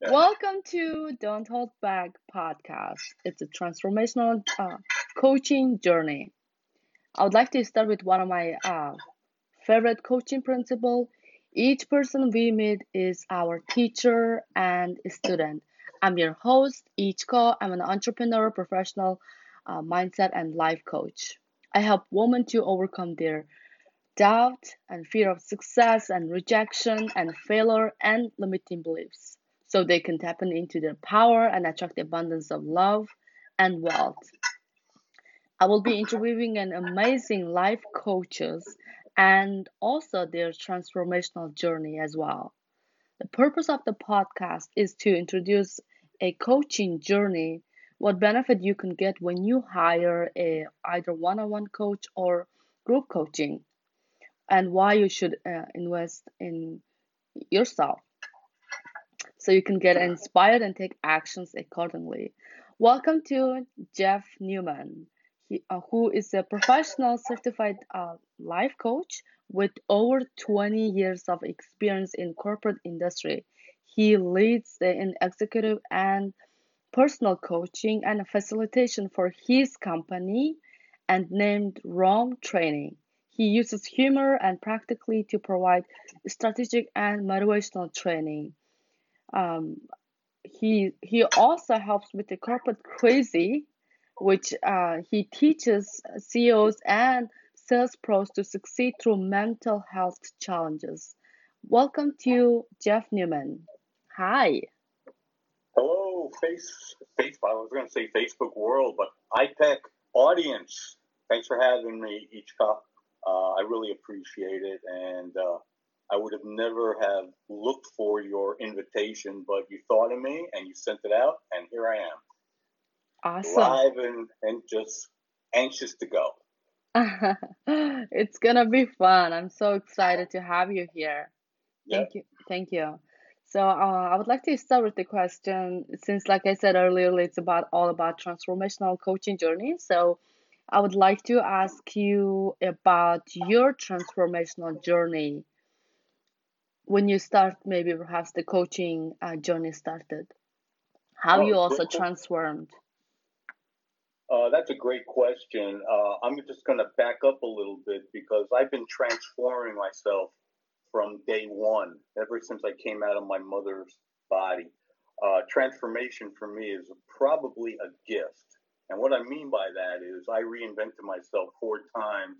Welcome to Don't Hold Back podcast. It's a transformational uh, coaching journey. I would like to start with one of my uh, favorite coaching principle. Each person we meet is our teacher and student. I'm your host, Ichko. I'm an entrepreneur, professional, uh, mindset, and life coach. I help women to overcome their doubt and fear of success and rejection and failure and limiting beliefs so they can tap into their power and attract abundance of love and wealth. I will be interviewing an amazing life coaches and also their transformational journey as well. The purpose of the podcast is to introduce a coaching journey, what benefit you can get when you hire a either one-on-one coach or group coaching and why you should uh, invest in yourself so you can get inspired and take actions accordingly. Welcome to Jeff Newman, he, uh, who is a professional certified uh, life coach with over 20 years of experience in corporate industry. He leads the executive and personal coaching and facilitation for his company and named Rome Training. He uses humor and practically to provide strategic and motivational training. Um, he he also helps with the corporate crazy, which uh, he teaches CEOs and sales pros to succeed through mental health challenges. Welcome to Jeff Newman. Hi. Hello, face Facebook. I was going to say Facebook world, but IPEC audience. Thanks for having me, Ichka. Uh, I really appreciate it, and uh, I would have never have looked for your invitation, but you thought of me and you sent it out, and here I am. Awesome. Live and, and just anxious to go. it's gonna be fun. I'm so excited to have you here. Thank you. Thank you. So uh, I would like to start with the question, since like I said earlier, it's about all about transformational coaching journey. So I would like to ask you about your transformational journey when you start, maybe perhaps the coaching uh, journey started. How Oh, you also great. transformed. Uh, that's a great question. Uh, I'm just going to back up a little bit because I've been transforming myself from day one, ever since I came out of my mother's body. Uh, transformation for me is probably a gift. And what I mean by that is I reinvented myself four times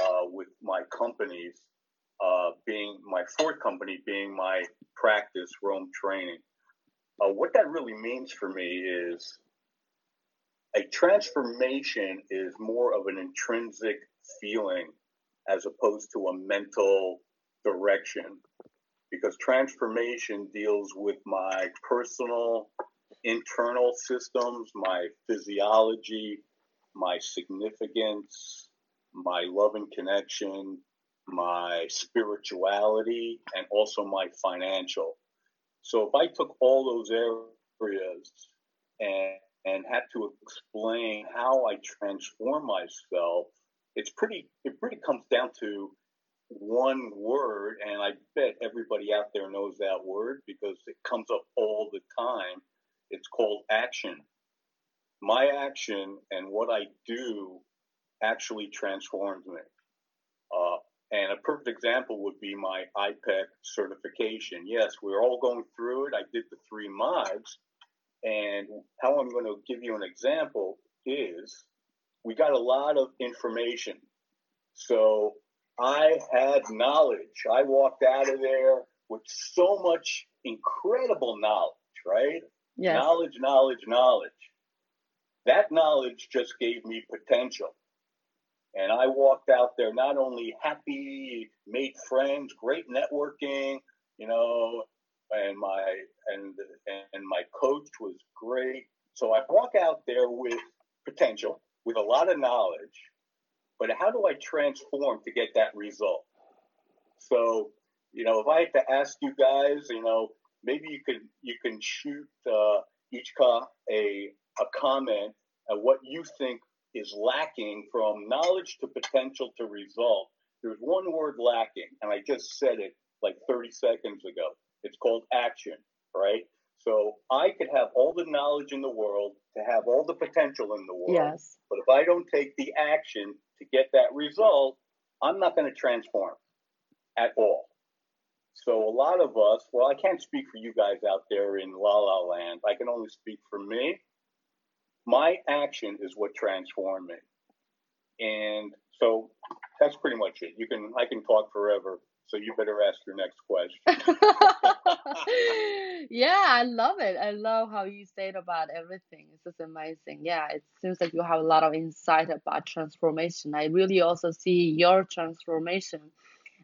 uh, with my companies, uh, being my fourth company being my practice, Rome Training. Uh, what that really means for me is a transformation is more of an intrinsic feeling as opposed to a mental direction because transformation deals with my personal internal systems, my physiology, my significance, my love and connection, my spirituality, and also my financial. So if I took all those areas and and had to explain how I transform myself, it's pretty it pretty comes down to one word, and I bet everybody out there knows that word because it comes up all the time. It's called action. My action and what I do actually transforms me. Uh, and a perfect example would be my IPEC certification. Yes, we're all going through it. I did the three mods. And how I'm going to give you an example is we got a lot of information. So I had knowledge. I walked out of there with so much incredible knowledge, right? Yes. Knowledge, knowledge, knowledge. That knowledge just gave me potential. And I walked out there not only happy, made friends, great networking, you know, and my and and my coach was great. So I walk out there with potential, with a lot of knowledge, but how do I transform to get that result? So, you know, if I had to ask you guys, you know, maybe you can you can shoot uh, each a a comment at what you think is lacking from knowledge to potential to result. There's one word lacking, and I just said it like 30 seconds ago. It's called action, right? So I could have all the knowledge in the world, to have all the potential in the world. Yes. But if I don't take the action to get that result, I'm not going to transform at all. So a lot of us, well, I can't speak for you guys out there in La La Land. I can only speak for me. My action is what transformed me. And so that's pretty much it. You can I can talk forever. So you better ask your next question. yeah, I love it. I love how you said about everything. It's just amazing. Yeah, it seems like you have a lot of insight about transformation. I really also see your transformation.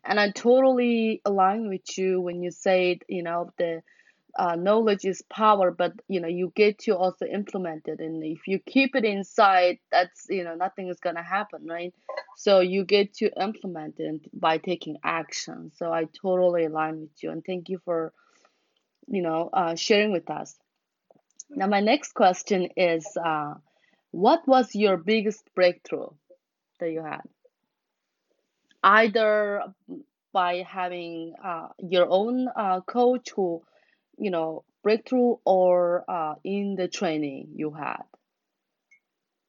And I totally align with you when you said, you know, the uh, knowledge is power, but you know you get to also implement it, and if you keep it inside, that's you know nothing is gonna happen, right? So you get to implement it by taking action. So I totally align with you, and thank you for you know uh, sharing with us. Now my next question is, uh, what was your biggest breakthrough that you had? Either by having uh, your own uh, coach who you know, breakthrough or uh, in the training you had?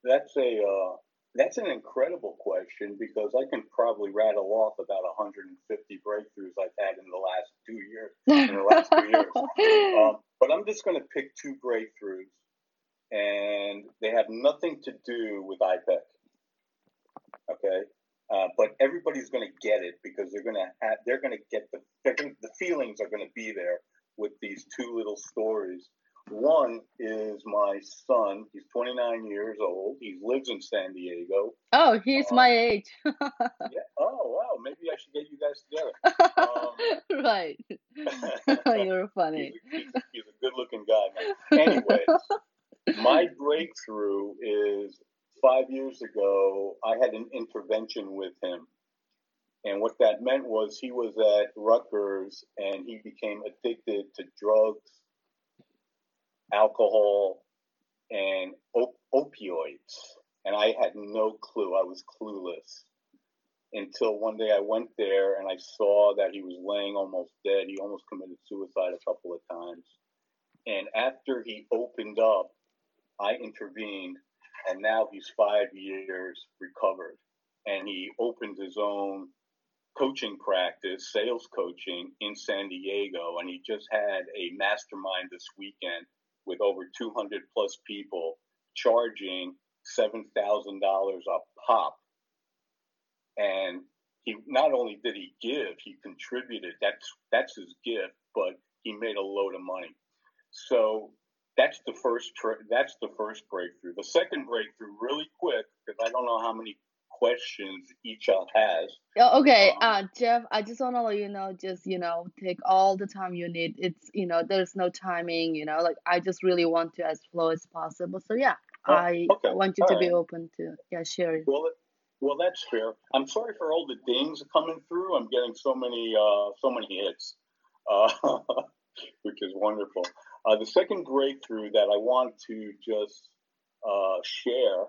That's a uh, that's an incredible question because I can probably rattle off about 150 breakthroughs I've had in the last two years. In the last two years, um, but I'm just going to pick two breakthroughs, and they have nothing to do with IPEC. Okay, uh, but everybody's going to get it because they're going to have they're going to get the the feelings are going to be there with these two little stories. One is my son. He's 29 years old. He lives in San Diego. Oh, he's uh, my age. yeah. Oh, wow. Maybe I should get you guys together. Um, right. You're funny. He's a, he's a good-looking guy. Anyway, my breakthrough is five years ago. I had an intervention with him and what that meant was he was at Rutgers and he became addicted to drugs, alcohol, and op- opioids. And I had no clue. I was clueless until one day I went there and I saw that he was laying almost dead. He almost committed suicide a couple of times. And after he opened up, I intervened, and now he's five years recovered. And he opened his own coaching practice, sales coaching in San Diego, and he just had a mastermind this weekend with over 200 plus people charging $7,000 a pop. And he not only did he give, he contributed. That's that's his gift, but he made a load of money. So that's the first that's the first breakthrough. The second breakthrough, really quick, because I don't know how many questions each all has. Okay, um, uh, Jeff, I just want to let you know, just you know, take all the time you need. It's you know, there's no timing. You know, like I just really want to as flow as possible. So yeah, oh, I okay. want you all to right. be open to yeah sharing. Well, well, that's fair. I'm sorry for all the dings coming through. I'm getting so many uh, so many hits, uh, which is wonderful. Uh, the second breakthrough that I want to just uh, share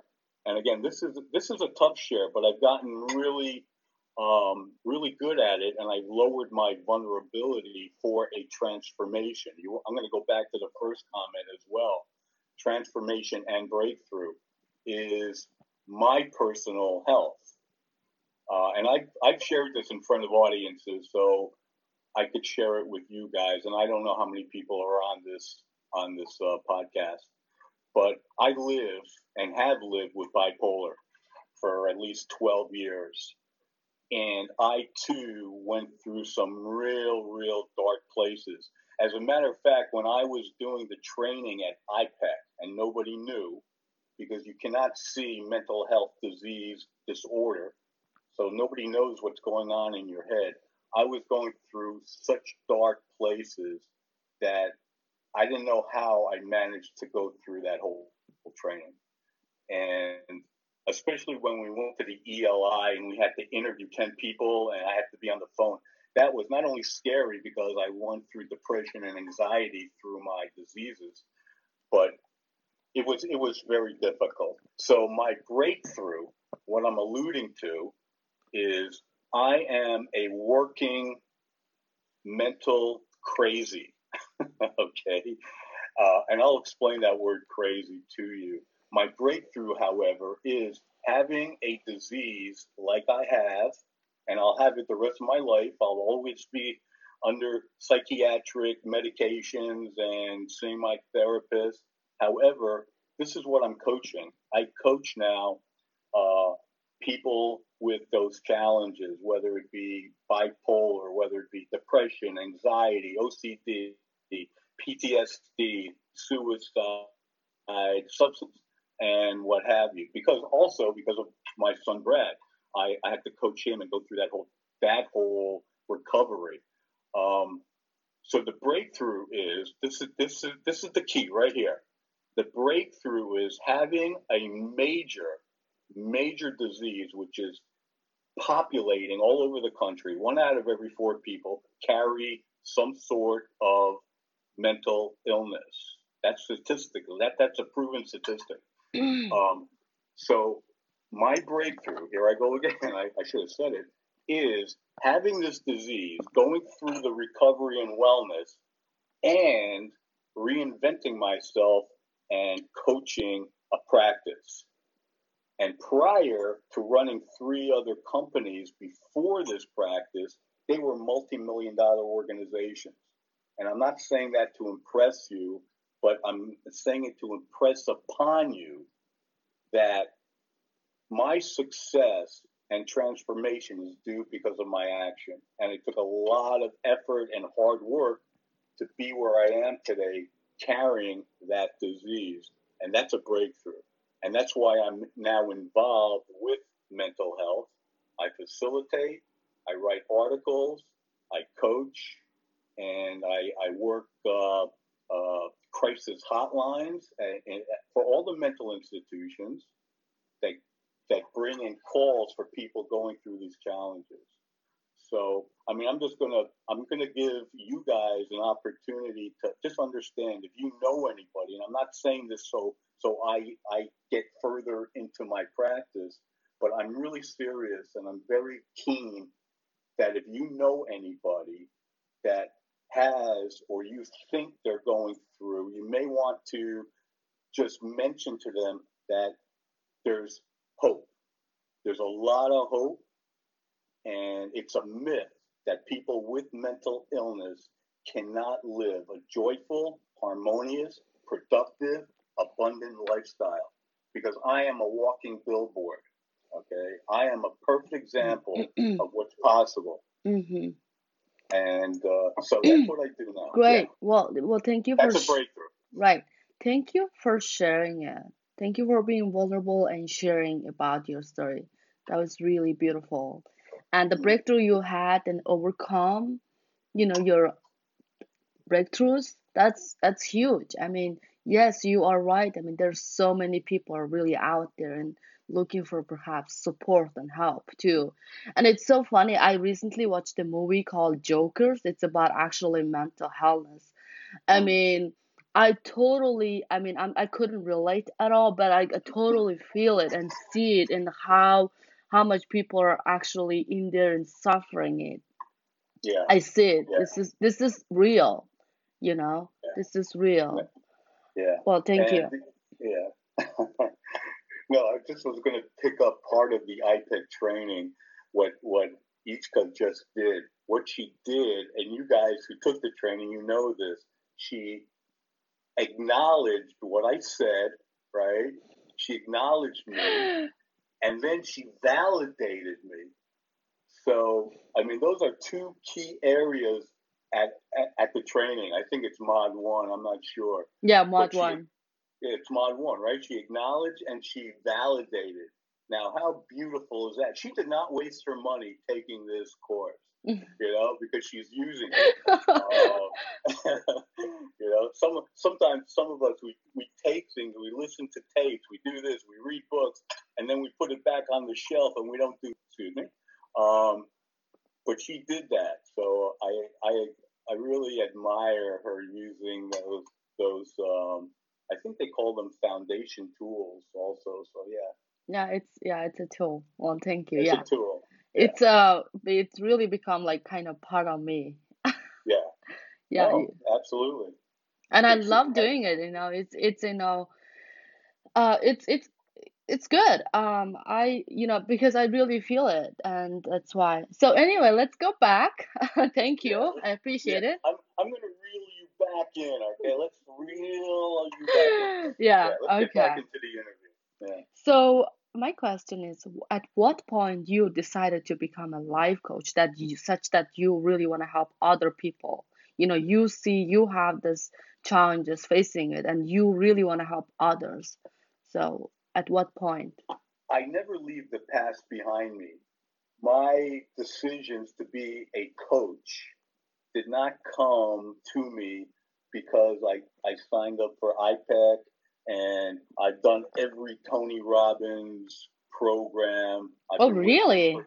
and again, this is this is a tough share, but I've gotten really um, really good at it, and I've lowered my vulnerability for a transformation. You, I'm going to go back to the first comment as well. Transformation and breakthrough is my personal health, uh, and I've I've shared this in front of audiences, so I could share it with you guys. And I don't know how many people are on this on this uh, podcast, but I live and have lived with bipolar for at least 12 years. And I too went through some real, real dark places. As a matter of fact, when I was doing the training at IPEC, and nobody knew because you cannot see mental health disease disorder, so nobody knows what's going on in your head. I was going through such dark places that I didn't know how I managed to go through that whole, whole training. And especially when we went to the ELI and we had to interview 10 people and I had to be on the phone, that was not only scary because I went through depression and anxiety through my diseases, but it was it was very difficult. So my breakthrough, what I'm alluding to, is I am a working mental crazy. okay, uh, and I'll explain that word crazy to you. My breakthrough, however, is having a disease like I have, and I'll have it the rest of my life. I'll always be under psychiatric medications and seeing my therapist. However, this is what I'm coaching. I coach now uh, people with those challenges, whether it be bipolar, whether it be depression, anxiety, OCD, PTSD, suicide, substance, and what have you. Because also because of my son Brad, I, I had to coach him and go through that whole that whole recovery. Um, so the breakthrough is this is this is this is the key right here. The breakthrough is having a major, major disease which is populating all over the country. One out of every four people carry some sort of mental illness. That's statistical. That that's a proven statistic. um, so my breakthrough here I go again. I, I should have said it is having this disease, going through the recovery and wellness, and reinventing myself and coaching a practice. And prior to running three other companies before this practice, they were multi million dollar organizations. And I'm not saying that to impress you, but I'm saying it to impress upon you that my success and transformation is due because of my action. And it took a lot of effort and hard work to be where I am today, carrying that disease. And that's a breakthrough. And that's why I'm now involved with mental health. I facilitate, I write articles, I coach, and I, I work uh, uh, crisis hotlines and, and for all the mental institutions that that bring in calls for people going through these challenges. So, I mean, I'm just gonna I'm gonna give you guys an opportunity to just understand if you know anybody, and I'm not saying this so so I I get further into my practice, but I'm really serious and I'm very keen that if you know anybody that has or you think they're going through, you may want to just mention to them that there's hope. There's a lot of hope, and it's a myth that people with mental illness cannot live a joyful, harmonious, productive, abundant lifestyle. Because I am a walking billboard. Okay, I am a perfect example of what's possible. Mm-hmm. And uh, so that's what I do now. Great. Yeah. Well, well, thank you That's for a breakthrough. right. Thank you for sharing it. Thank you for being vulnerable and sharing about your story. That was really beautiful. And the Mhm. breakthrough you had and overcome, you know, your breakthroughs, that's that's huge. I mean, yes, you are right. I mean, there's so many people are really out there and looking for perhaps support and help too. And it's so funny. I recently watched a movie called Jokers. It's about actually mental health. I Mm. mean, I totally, I mean, I'm, I couldn't relate at all, but I, I totally feel it and see it in how how much people are actually in there and suffering it. Yeah. I see it. Yeah. This is this is real, you know. Yeah. This is real. Yeah. Well, thank you. Yeah. no, I just was going to pick up part of the IPEC training, what what Ichka just did. What she did, and you guys who took the training, you know this. She acknowledged what I said, right? She acknowledged me, and then she validated me. So, I mean, those are two key areas at, at, at the training. I think it's mod one. I'm not sure. Yeah, mod she- one. It's mod one, right? She acknowledged and she validated. Now, how beautiful is that? She did not waste her money taking this course, you know, because she's using it. Uh, you know, some sometimes some of us we, we take things, we listen to tapes, we do this, we read books, and then we put it back on the shelf and we don't do. Excuse me. Um, but she did that, so I I I really admire her using those those. Um, I think they call them foundation tools, also. So yeah, yeah, it's yeah, it's a tool. Well, thank you. it's Yeah, a tool. Yeah. it's uh, it's really become like kind of part of me. Yeah. Yeah, No, absolutely. and I It's- love doing it. You know, it's it's you know, uh, it's it's it's good. Um, I you know because I really feel it, and that's why. So anyway, let's go back. Thank you. Yeah. I appreciate it. I'm, I'm going to reel you back in, okay? Let's reel you back in. Yeah. let's get back Okay. into the interview. Yeah. So my question is, at what point you decided to become a life coach that you such that you really want to help other people? You know, you see you have this challenges facing it, and you really want to help others. So at what point? I never leave the past behind me. My decisions to be a coach did not come to me because I, I signed up for IPEC and I've done every Tony Robbins program. I've Oh, been with him really? for-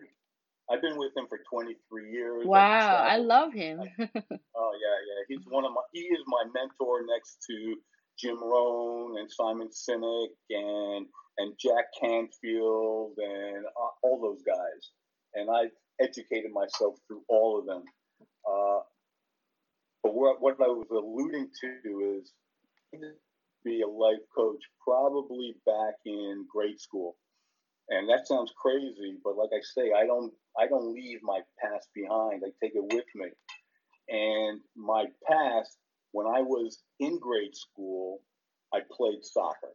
I've been with him for 23 years. Wow, I love him. Oh yeah, yeah. He's one of my. He is my mentor next to Jim Rohn and Simon Sinek and and Jack Canfield and uh, all those guys. And I've educated myself through all of them. Uh, but what what I was alluding to is be a life coach probably back in grade school. And that sounds crazy, but like I say, I don't I don't leave my past behind. I take it with me. And my past, when I was in grade school, I played soccer.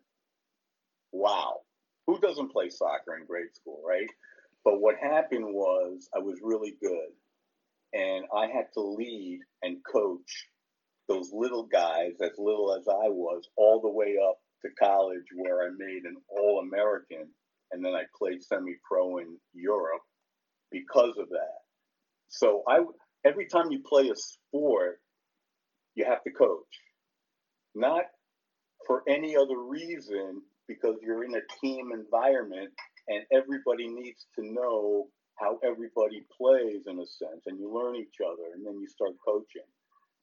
Wow. Who doesn't play soccer in grade school, right? But what happened was I was really good. And I had to lead coach those little guys, as little as I was, all the way up to college where I made an All American. And then I played semi pro in Europe because of that. So I every time you play a sport, you have to coach. Not for any other reason because you're in a team environment and everybody needs to know how everybody plays in a sense and you learn each other and then you start coaching.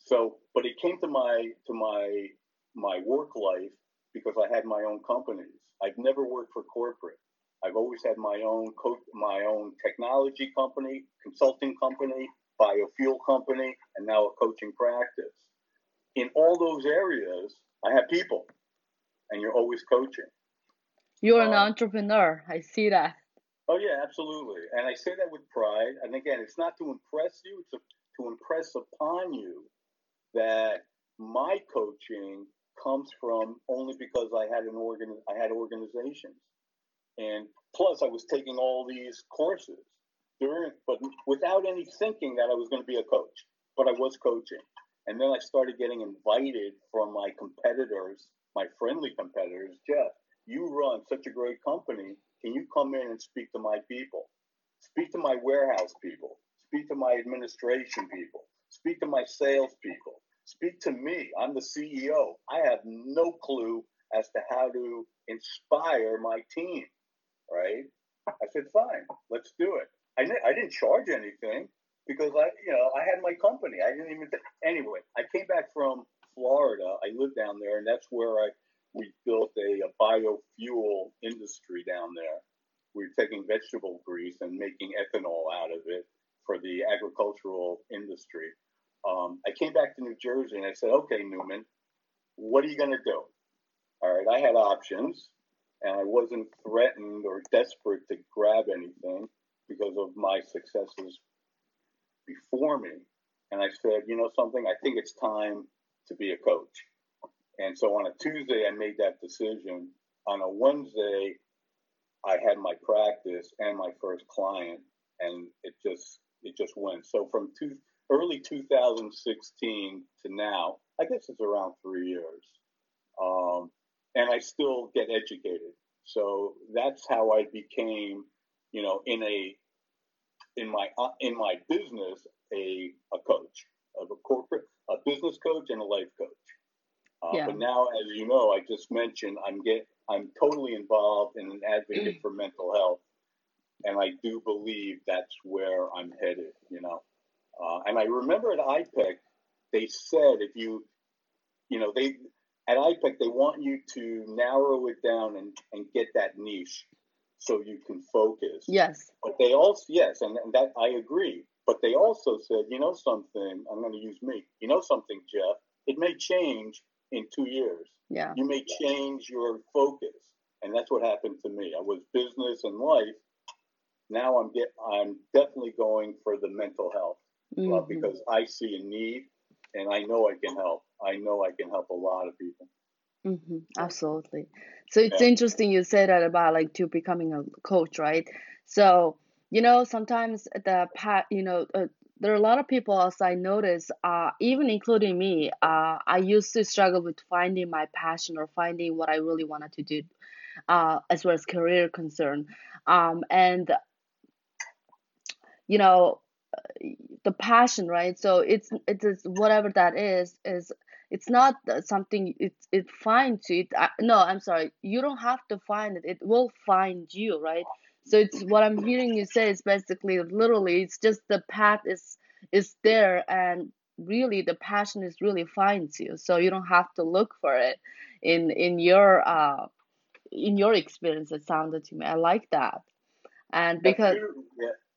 So, but it came to my to my my work life because I had my own companies. I've never worked for corporate. I've always had my own co- my own technology company, consulting company, biofuel company, and now a coaching practice. In all those areas, I have people, and you're always coaching. You're an Um, entrepreneur. I see that. Oh yeah, absolutely. And I say that with pride. And again, it's not to impress you; it's to impress upon you that my coaching comes from only because I had an organ, I had organizations, and plus I was taking all these courses during, but without any thinking that I was going to be a coach. But I was coaching, and then I started getting invited from my competitors, my friendly competitors. Jeff, you run such a great company. Can you come in and speak to my people? Speak to my warehouse people. Speak to my administration people. Speak to my sales people. Speak to me. I'm the CEO. I have no clue as to how to inspire my team. Right? I said, fine, let's do it. I, I didn't charge anything because I, you know, I had my company. I didn't even. Th- anyway, I came back from Florida. I lived down there, and that's where I we built a, a biofuel industry down there. We were taking vegetable grease and making ethanol out of it for the agricultural industry. Um, I came back to New Jersey and I said, okay, Newman, what are you going to do? All right, I had options and I wasn't threatened or desperate to grab anything because of my successes before me. And I said, you know something, I think it's time to be a coach. And so on a Tuesday, I made that decision. On a Wednesday, I had my practice and my first client, and it just it just went. So from two, early 2016 to now, I guess it's around three years, um, and I still get educated. So that's how I became, you know, in a in my uh, in my business a a coach of a corporate a business coach and a life coach. Uh, Yeah. But now, as you know, I just mentioned I'm get I'm totally involved in an advocate for mental health, and I do believe that's where I'm headed. You know, uh, and I remember at IPEC they said if you, you know, they at IPEC they want you to narrow it down and and get that niche so you can focus. Yes. But they also yes, and, and that I agree. But they also said, you know something, I'm going to use me. You know something, Jeff, it may change in two years. Yeah. You may change your focus. And that's what happened to me. I was business and life. Now I'm get I'm definitely going for the mental health uh, Mhm. because I see a need and I know I can help. I know I can help a lot of people. hmm Absolutely. So it's Yeah. interesting you say that about like to becoming a coach, right? So, you know, sometimes the pat, you know, uh, there are a lot of people, as I notice, uh, even including me, uh, I used to struggle with finding my passion or finding what I really wanted to do, uh, as well as career concern. Um, and you know, the passion, right? So it's it is whatever that is is it's not something it it finds you. It, uh, no, I'm sorry. You don't have to find it. It will find you, right? So it's what I'm hearing you say is basically literally it's just the path is is there and really the passion is really finds you. So you don't have to look for it in in your uh in your experience it sounded to me. I like that. And because.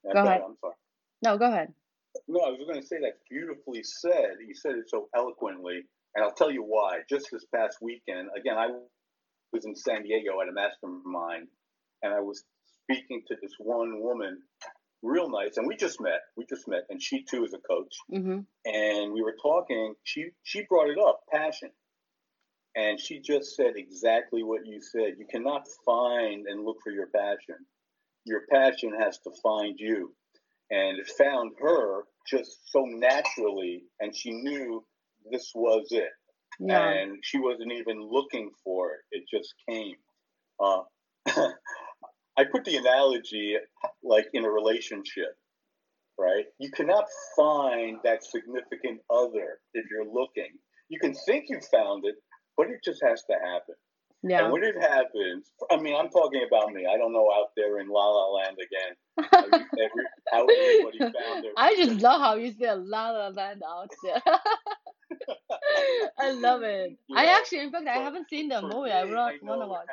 Yeah. go ahead. No, go ahead. No, I was going to say that's beautifully said. You said it so eloquently, and I'll tell you why. Just this past weekend, again, I was in San Diego at a mastermind, and I was speaking to this one woman, real nice, and we just met. We just met, and she too is a coach, Mm-hmm. and we were talking. She she brought it up, passion, and she just said exactly what you said. You cannot find and look for your passion. Your passion has to find you and it found her just so naturally and she knew this was it. Yeah. and she wasn't even looking for it. It just came. Uh, i put the analogy like in a relationship right? You cannot find that significant other if you're looking. You can think you found it but it just has to happen Yeah. and when it happens i mean i'm talking about me i don't know out there in la la land again every, how everybody found their I just love how you say La La Land out there. I love it. I actually, in fact, I haven't seen the movie. me, I want, want to watch.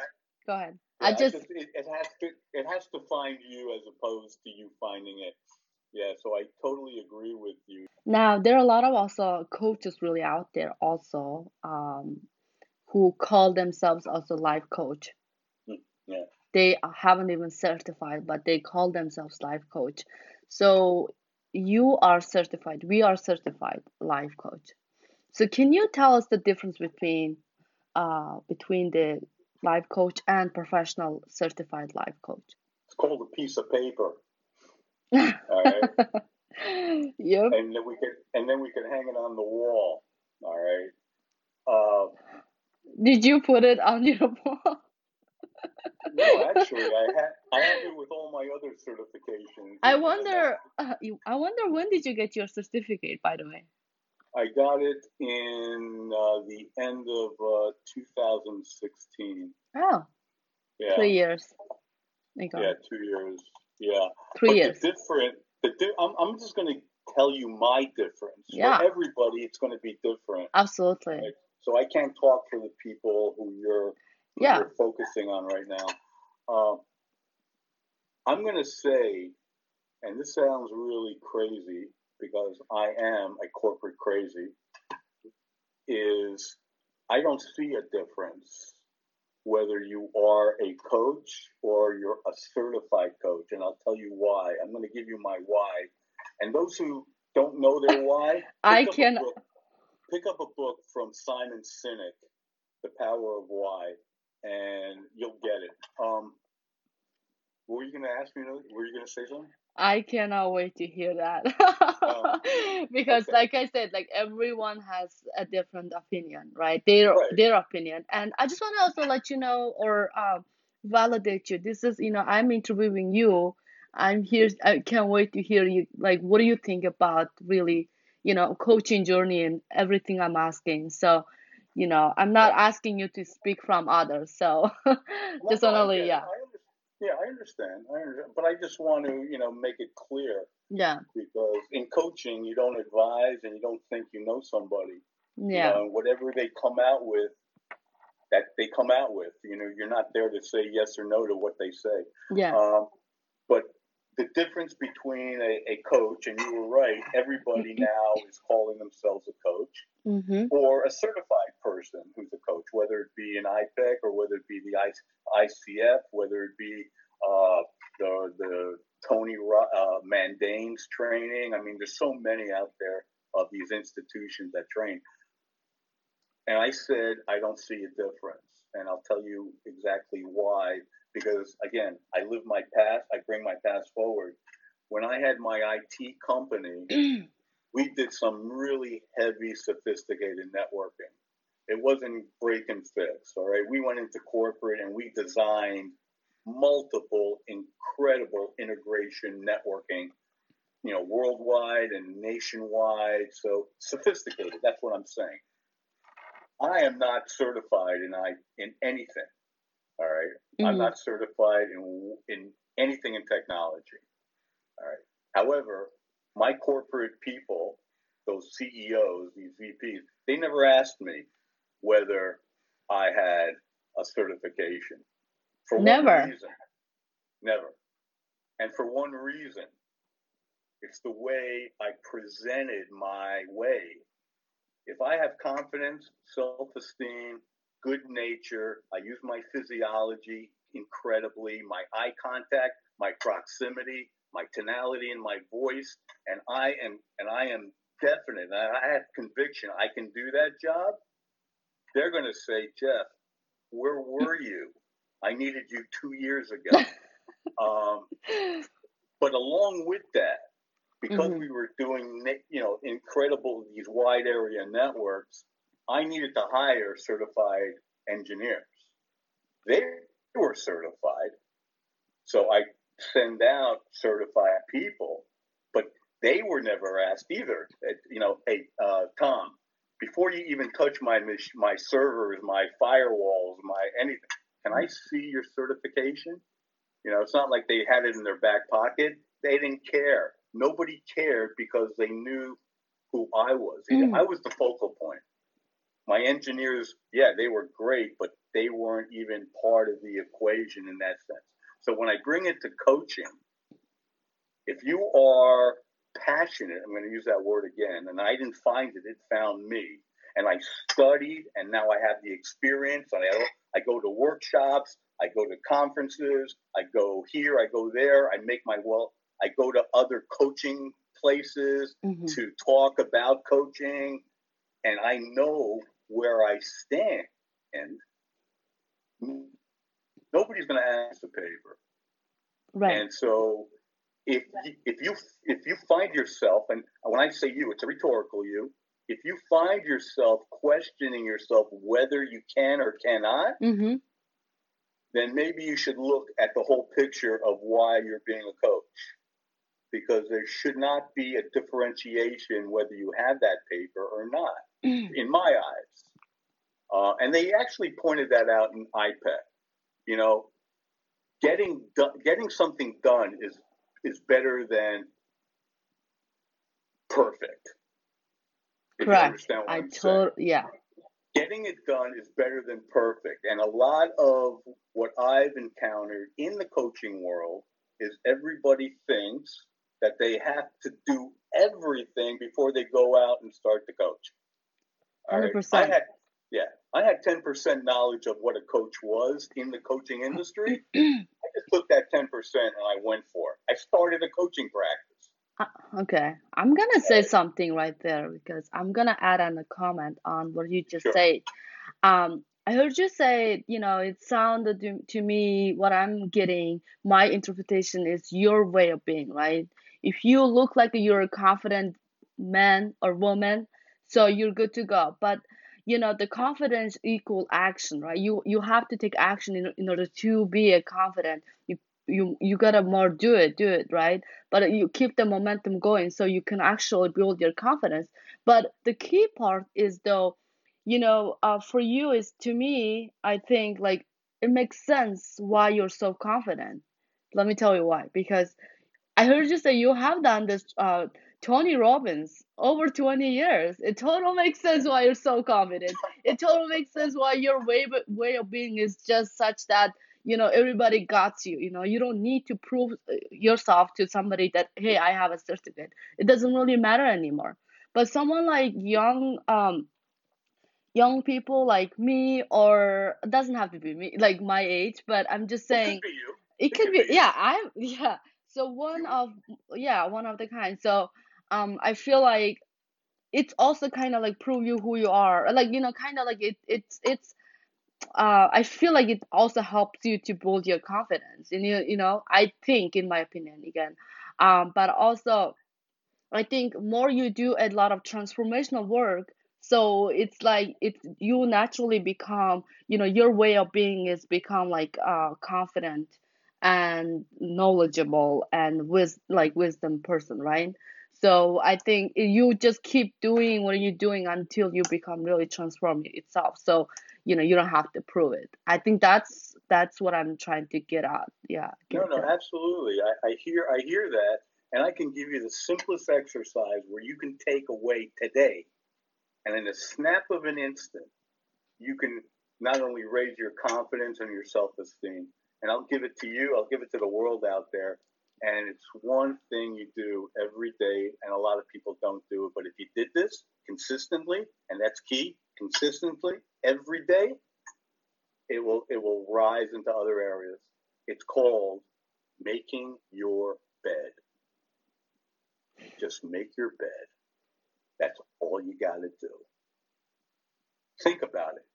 Go ahead. yeah, I just, it, it has to it has to find you as opposed to you finding it. Yeah, so I totally agree with you. now there are a lot of also coaches really out there also, um, who call themselves also life coach. Mm, Yeah, They haven't even certified, but they call themselves life coach. So you are certified. We are certified life coach. So can you tell us the difference between uh, between the life coach and professional certified life coach? it's called a piece of paper. All right, Yep. and then we could and then we could hang it on the wall. All right. Uh, Did you put it on your wall? no, actually, I had I have it with all my other certifications. I wonder. Uh, you, I wonder when did you get your certificate, by the way? I got it in uh, the end of uh, 2016. Oh, Yeah, three years. yeah, two years. Yeah, Three but years. the different. The di- I'm I'm just going to tell you my difference. Yeah. For everybody, it's going to be different. Absolutely. So I can't talk for the people who you're who Yeah. you're focusing on right now. Um, I'm going to say, and this sounds really crazy because I am a corporate crazy. Is I don't see a difference whether you are a coach or you're a certified coach, and I'll tell you why. I'm going to give you my why, and those who don't know their why, I pick up a can. Pick up a book from Simon Sinek, The Power of Why, and you'll get it. Um, were you going to ask me? Were you going to say something? I cannot wait to hear that. because okay. like I said, like everyone has a different opinion, right? Their Right. their opinion. And I just want to also let you know or um validate you. This is, you know, I'm interviewing you. I'm here I can't wait to hear you like what do you think about really, you know, coaching journey and everything I'm asking. So, you know, I'm not asking you to speak from others. So just only yeah. I yeah, I understand. I understand. But I just want to, you know, make it clear Yeah. because in coaching, you don't advise and you don't think you know somebody. You Yeah. know, and whatever they come out with, that they come out with. You know, you're not there to say yes or no to what they say. Yeah. Um, but the difference between a, a coach, and you were right, everybody now is calling themselves a coach, Mm-hmm. or a certified person who's a coach, whether it be an IPEC or whether it be the ICF, whether it be uh, the, the Tony uh, Mandane's training. I mean, there's so many out there of these institutions that train. And I said, I don't see a difference. And I'll tell you exactly why. Because again, I live my past, I bring my past forward. When I had my IT company, we did some really heavy, sophisticated networking. It wasn't break and fix, all right? We went into corporate and we designed multiple incredible integration networking, you know, worldwide and nationwide. So sophisticated, that's what I'm saying. I am not certified in I in anything. All right? I'm Mhm. not certified in in anything in technology. All right. However, my corporate people, those CEOs, these VPs, they never asked me whether I had a certification. For Never. one reason. Never. And for one reason. It's the way I presented my way. If I have confidence, self esteem, good nature, I use my physiology incredibly, my eye contact, my proximity, my tonality in my voice, and I am and I am definite. and I have conviction I can do that job. They're going to say, Jeff, where were you? I needed you two years ago. um, but along with that, because Mhm. we were doing you know incredible these wide area networks, I needed to hire certified engineers. They were certified, so I send out certified people, but they were never asked either. You know, hey uh, Tom, before you even touch my my servers, my firewalls, my anything, can I see your certification? You know, it's not like they had it in their back pocket. They didn't care. Nobody cared because they knew who I was. Mm. I was the focal point. My engineers, yeah, they were great, but they weren't even part of the equation in that sense. So when I bring it to coaching, if you are passionate, I'm going to use that word again, and I didn't find it, it found me. And I studied, and now I have the experience. And I, I go to workshops, I go to conferences, I go here, I go there, I make my well, I go to other coaching places Mhm. to talk about coaching, and I know where I stand. And nobody's going to ask the paper. Right. And so, if you, if you if you find yourself, and when I say you, it's a rhetorical you. If you find yourself questioning yourself whether you can or cannot, Mm-hmm. then maybe you should look at the whole picture of why you're being a coach. Because there should not be a differentiation whether you have that paper or not, in my eyes. Uh, and they actually pointed that out in IPEC. You know, getting do- getting something done is is better than perfect. Correct. what I I'm yeah. getting it done is better than perfect. And a lot of what I've encountered in the coaching world is everybody thinks that they have to do everything before they go out and start to coach. All right? 100%. I had, yeah, I had 10% knowledge of what a coach was in the coaching industry. I just took that 10% and I went for it. I started a coaching practice. Uh, Okay, I'm gonna say something right there because I'm gonna add on a comment on what you just Sure. said. Um, I heard you say, you know, it sounded to, to me what I'm getting, my interpretation is your way of being, right? If you look like you're a confident man or woman, so you're good to go. But you know, the confidence equal action, right? You you have to take action in, in order to be a confident. You you you gotta more do it, do it, right? But you keep the momentum going so you can actually build your confidence. But the key part is though, you know, uh, for you is to me, I think like it makes sense why you're so confident. Let me tell you why. Because I heard you say you have done this uh Tony Robbins over 20 years. It totally makes sense why you're so confident. It totally makes sense why your way way of being is just such that you know everybody got you you know you don't need to prove uh, yourself to somebody that hey i have a certificate it doesn't really matter anymore but someone like young um young people like me or it doesn't have to be me like my age but i'm just saying It could be you. it could be yeah i'm yeah so one of yeah one of the kind so um i feel like it's also kind of like prove you who you are like you know kind of like it it's it's uh i feel like it also helps you to build your confidence and you you know i think in my opinion again um but also I think more you do a lot of transformational work, so it's like it's you naturally become, you know, your way of being is become like uh confident and knowledgeable and with like wisdom person, right? So I think you just keep doing what you're doing until you become really transform itself. So, you know, you don't have to prove it. I think that's that's what I'm trying to get at. Yeah, No, get no, to. absolutely. I, I hear I hear that, and I can give you the simplest exercise where you can take away today, and in a snap of an instant, you can not only raise your confidence and your self esteem. And I'll give it to you. I'll give it to the world out there. And it's one thing you do every day, and a lot of people don't do it. But if you did this consistently, and that's key, consistently every day, it will it will rise into other areas. It's called making your bed. Just make your bed. That's all you got to do. Think about it.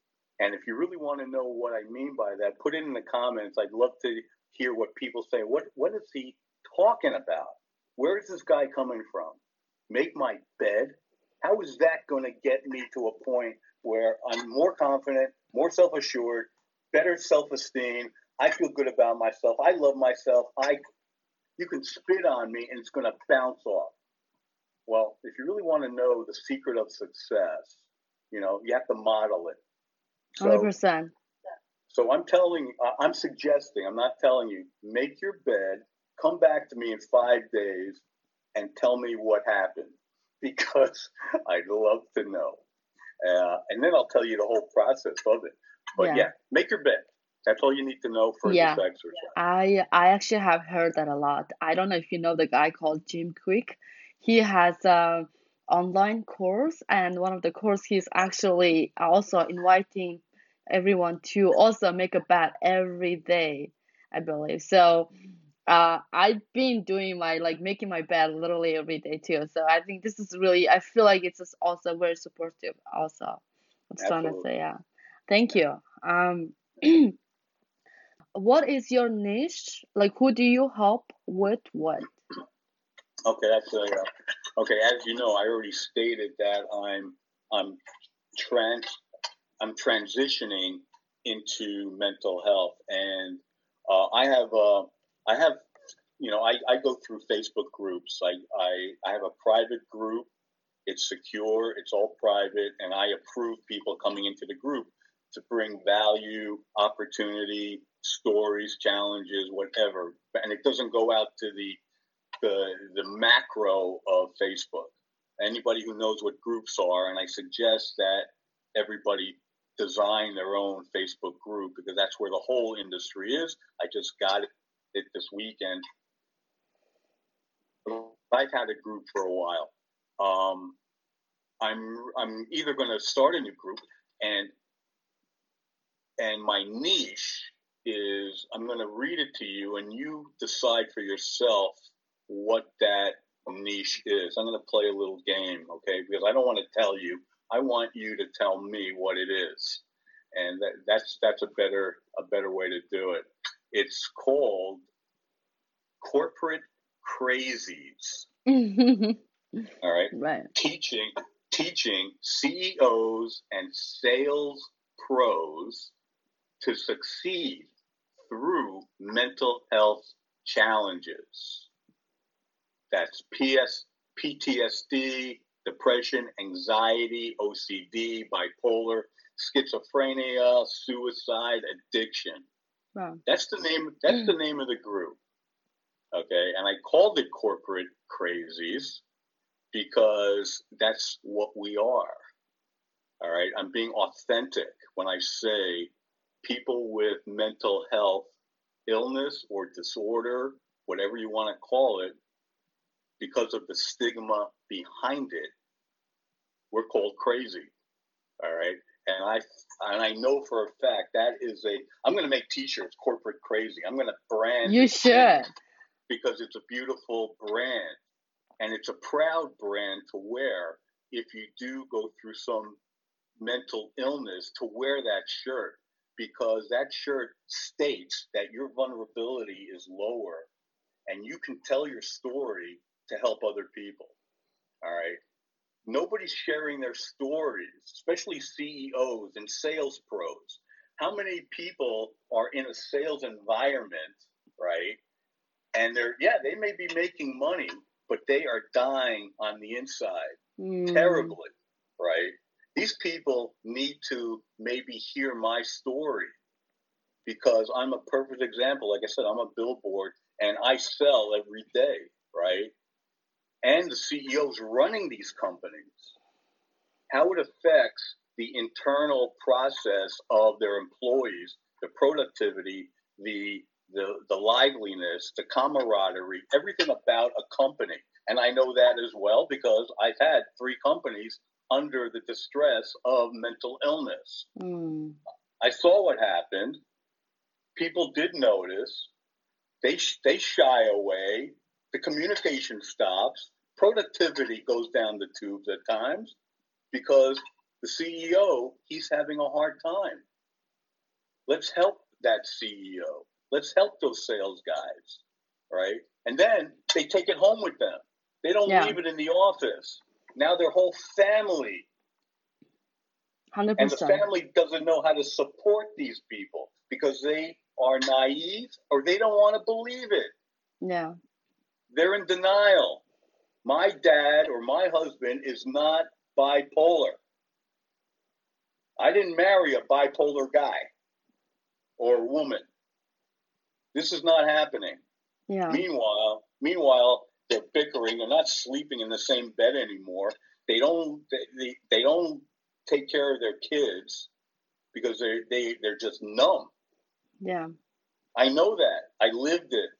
And if you really want to know what I mean by that, put it in the comments. I'd love to hear what people say. What what is he talking about? Where is this guy coming from? Make my bed? How is that going to get me to a point where I'm more confident, more self-assured, better self-esteem? I feel good about myself. I love myself. I you can spit on me and it's going to bounce off. Well, if you really want to know the secret of success, you know, you have to model it. So, percent. so I'm telling, uh, I'm suggesting, I'm not telling you, make your bed, come back to me in five days, and tell me what happened because I'd love to know. Uh, and then I'll tell you the whole process of it. But Yeah. yeah, make your bet. That's all you need to know for Yeah. this exercise. I I actually have heard that a lot. I don't know if you know the guy called Jim Kwik. He has a online course, and one of the course he's actually also inviting everyone to also make a bet every day, I believe. So, uh, I've been doing my like making my bed literally every day too. So I think this is really I feel like it's just also very supportive. Also, I'm just trying to say yeah. Thank you. Um. what is your niche? Like, who do you help with what? Okay, that's uh, okay. As you know, I already stated that I'm I'm trans I'm transitioning into mental health, and uh, I have uh, I have you know I, I go through Facebook groups. I, I I have a private group. It's secure. It's all private, and I approve people coming into the group to bring value, opportunity, stories, challenges, whatever. And it doesn't go out to the the the macro of Facebook. Anybody who knows what groups are, and I suggest that everybody design their own Facebook group because that's where the whole industry is. I just got it, this weekend. I've had a group for a while. Um, I'm I'm either going to start a new group and and my niche is I'm going to read it to you and you decide for yourself what that niche is. I'm going to play a little game, okay? Because I don't want to tell you. I want you to tell me what it is, and that, that's that's a better a better way to do it. It's called corporate crazies. All right, right. teaching teaching CEOs and sales pros to succeed through mental health challenges. That's PS, PTSD, depression, anxiety, OCD, bipolar, schizophrenia, suicide, addiction. Wow. That's the name. That's the name of the group. Okay, and I called it corporate crazies because that's what we are. All right, I'm being authentic when I say people with mental health illness or disorder, whatever you want to call it, because of the stigma behind it, we're called crazy. All right. And I and I know for a fact that is a I'm gonna make t-shirts corporate crazy. I'm gonna brand You should. because it's a beautiful brand and it's a proud brand to wear if you do go through some mental illness to wear that shirt because that shirt states that your vulnerability is lower and you can tell your story to help other people. All right. Nobody's sharing their stories, especially CEOs and sales pros. How many people are in a sales environment, right? And they're, yeah, they may be making money, but they are dying on the inside Mm. terribly, right? These people need to maybe hear my story because I'm a perfect example. Like I said, I'm a billboard and I sell every day, right? And the CEOs running these companies, how it affects the internal process of their employees, the productivity, the the, the liveliness, the camaraderie, everything about a company. And I know that as well because I've had three companies under the distress of mental illness. Mm. I saw what happened. People did notice. They they shy away. The communication stops. Productivity goes down the tubes at times because the CEO he's having a hard time. Let's help that CEO. Let's help those sales guys, right? And then they take it home with them. They don't Yeah. leave it in the office. Now their whole family Hundred and the family doesn't know how to support these people because they are naive or they don't want to believe it. Yeah. They're in denial. My dad or my husband is not bipolar. I didn't marry a bipolar guy or woman. This is not happening. Yeah. Meanwhile, meanwhile, they're bickering. They're not sleeping in the same bed anymore. They don't. They, they, don't take care of their kids because they they they're just numb. Yeah. I know that. I lived it.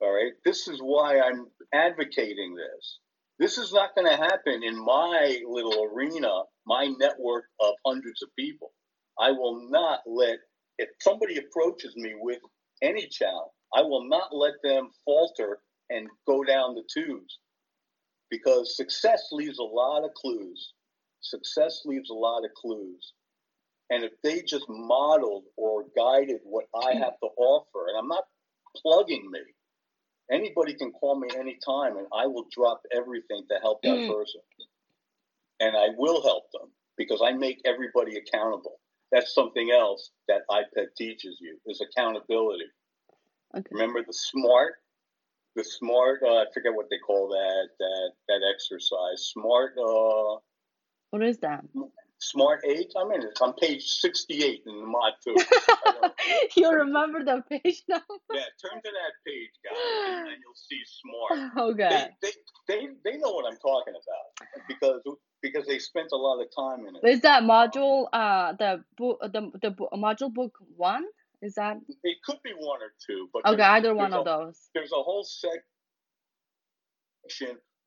All right. This is why I'm advocating this. This is not going to happen in my little arena, my network of hundreds of people. I will not let, if somebody approaches me with any challenge, I will not let them falter and go down the tubes because success leaves a lot of clues. Success leaves a lot of clues. And if they just modeled or guided what I have to offer, and I'm not plugging me, anybody can call me anytime and I will drop everything to help that Mm. person. And I will help them because I make everybody accountable. That's something else that IPEC teaches you is accountability. Okay. Remember the SMART, the SMART. Uh, I forget what they call that that that exercise. SMART. Uh, What is that? SMART eight. i'm mean, it's on page sixty-eight in the mod two. You remember the page now? yeah, turn to that page, guys, and you'll see SMART. Okay. They, they they they know what I'm talking about because because they spent a lot of time in it. Is that module uh the book the the module book one? Is that It could be one or two, but okay? there's, Either one there's of those. there's a whole section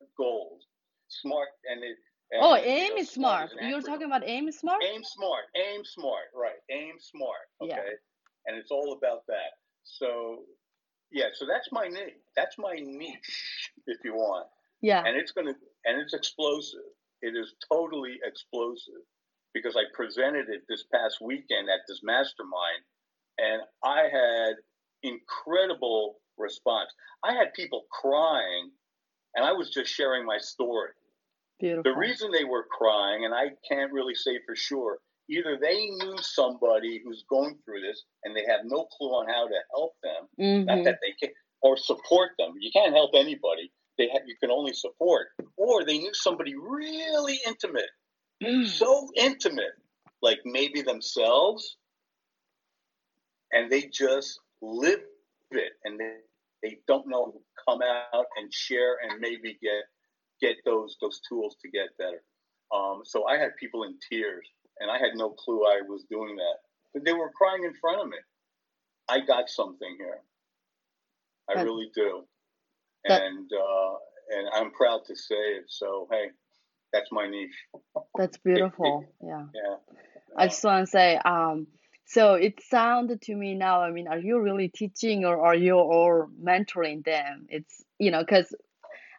of goals, smart, and it. Oh, and, Oh, aim is smart. You're talking about aim is smart? Aim smart, aim smart, right? Aim smart, okay. Yeah. And it's all about that. So, yeah. So that's my niche. That's my niche, if you want. Yeah. and it's going to and it's explosive it is totally explosive because i presented it this past weekend at this mastermind and i had incredible response i had people crying and i was just sharing my story Beautiful. the reason they were crying and i can't really say for sure either they knew somebody who's going through this and they have no clue on how to help them not hmm that they can or support them. You can't help anybody. They ha- you can only support. Or they knew somebody really intimate, so intimate, like maybe themselves, and they just live it, and they they don't know how to come out and share and maybe get get those those tools to get better. Um, so I had people in tears, and I had no clue I was doing that. But they were crying in front of me. I got something here. I That- really do, That- and uh, and I'm proud to say it. So hey, that's my niche. That's beautiful. Yeah. Yeah. I just want to say, um, so it sounded to me now, I mean, are you really teaching or are you or mentoring them? It's, you know, because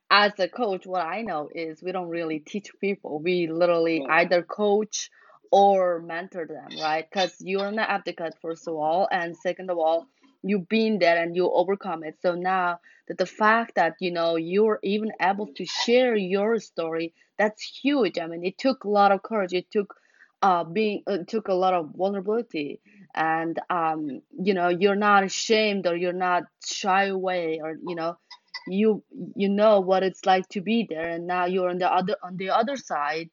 as a coach, what I know is we don't really teach people. We literally either coach or mentor them, right? Because you're an advocate, first of all, and second of all, you've been there and you overcome it. So now that the fact that, you know, you're even able to share your story, that's huge. I mean, it took a lot of courage. It took uh being it took a lot of vulnerability and um you know you're not ashamed or you're not shy away or you know you you know what it's like to be there and now you're on the other on the other side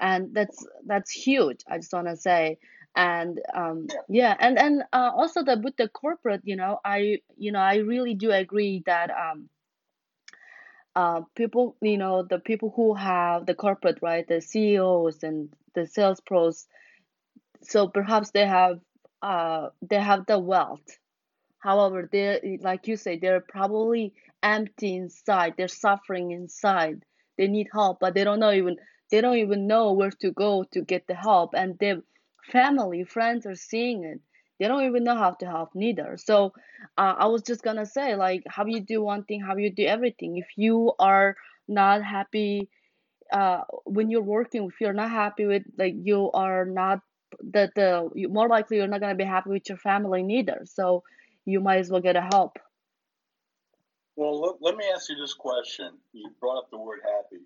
and that's that's huge i just want to say and um Yeah. and and uh, also the with the corporate you know i you know i really do agree that um uh people you know the people who have the corporate right the ceos and the sales pros so perhaps they have uh they have the wealth however they're like you say they're probably empty inside they're suffering inside. They need help but they don't know even they don't even know where to go to get the help and their family friends are seeing it. They don't even know how to help neither. So uh, i was just gonna say like how you do one thing how you do everything. If you are not happy uh when you're working if you're not happy with like you are not that the more likely you're not to be happy with your family neither. So you might as well get a help Well, let, let me ask you this question. You brought up the word happy.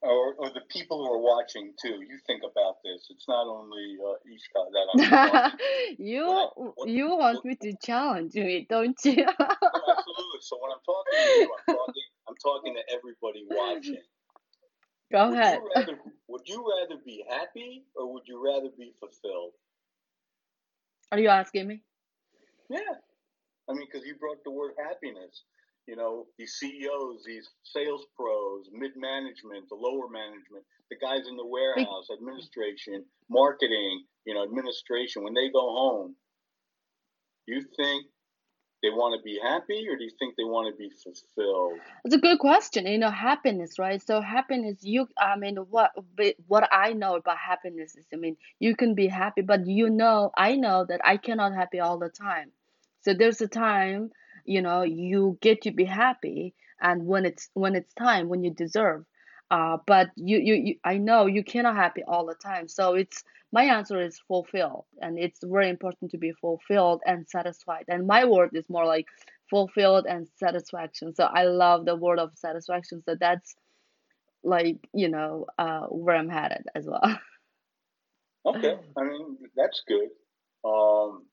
Or, or the people who are watching too. You think about this. It's not only uh, Ishka that I'm you What- what- you want me to challenge me don't you No, absolutely. So when I'm talking to you, I'm talking, I'm talking to everybody watching. go would ahead You rather, would you rather be happy or would you rather be fulfilled? are you asking me Yeah. I mean, because you brought the word happiness. You know, these CEOs, these sales pros, mid management, the lower management, the guys in the warehouse, administration, marketing, you know, administration, when they go home, you think they want to be happy or do you think they want to be fulfilled? It's a good question. You know, happiness, right? So happiness, you, I mean, what, what I know about happiness is, I mean, you can be happy, but you know, I know that I cannot happy all the time. So there's a time, you know, you get to be happy, and when it's when it's time, when you deserve. Uh, but you, you, you, I know you cannot happy all the time. So it's my answer is fulfilled, and it's very important to be fulfilled and satisfied. And my word is more like fulfilled and satisfaction. So I love the word of satisfaction. So that's like, you know, uh, where I'm headed as well. Okay, I mean that's good. Um,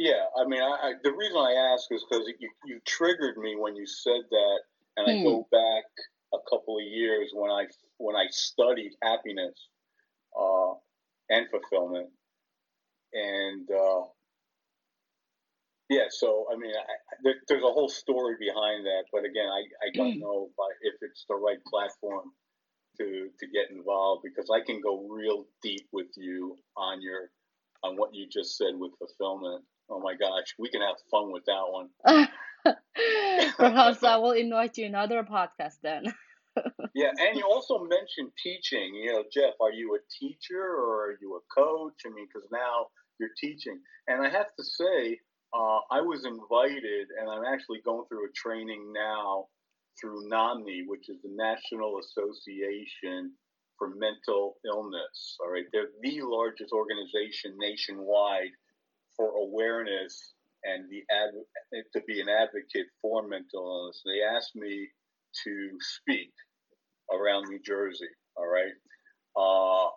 yeah, I mean, I, I, the reason I ask is because you you triggered me when you said that, and I Hmm. go back a couple of years when I when I studied happiness uh, and fulfillment, and uh, yeah, so I mean, I, I- there, there's a whole story behind that, but again, I, I don't Hmm. know if, if it's the right platform to to get involved because I can go real deep with you on your on what you just said with fulfillment. Oh my gosh, we can have fun with that one. Perhaps I will invite you in another podcast then. Yeah, and you also mentioned teaching. You know, Jeff, are you a teacher or are you a coach? I mean, because now you're teaching, and I have to say, uh, I was invited, and I'm actually going through a training now through NAMI, which is the National Association for Mental Illness. All right, they're the largest organization nationwide for awareness and the ad- to be an advocate for mental illness. They asked me to speak around New Jersey. All right. Uh,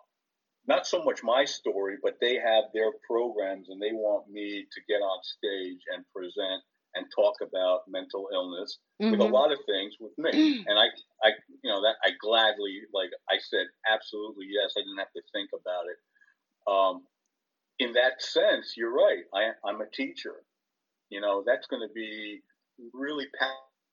not so much my story, but they have their programs and they want me to get on stage and present and talk about mental illness with a Mhm. lot of things with me. And I, I, you know, that I gladly, like I said, absolutely yes. I didn't have to think about it. Um, in that sense, you're right. I, I'm a teacher. You know, that's going to be really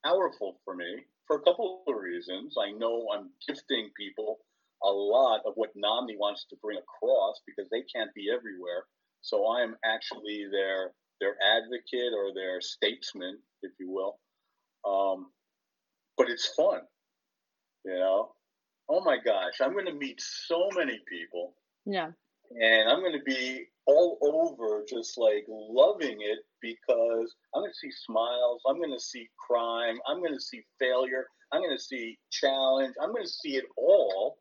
powerful for me for a couple of reasons. I know I'm gifting people a lot of what NAMI wants to bring across because they can't be everywhere. So I am actually their their advocate or their statesman, if you will. Um, but it's fun, you know. Oh my gosh, I'm going to meet so many people. Yeah. And I'm going to be all over just like loving it because I'm going to see smiles, I'm going to see crime, I'm going to see failure, I'm going to see challenge, I'm going to see it all.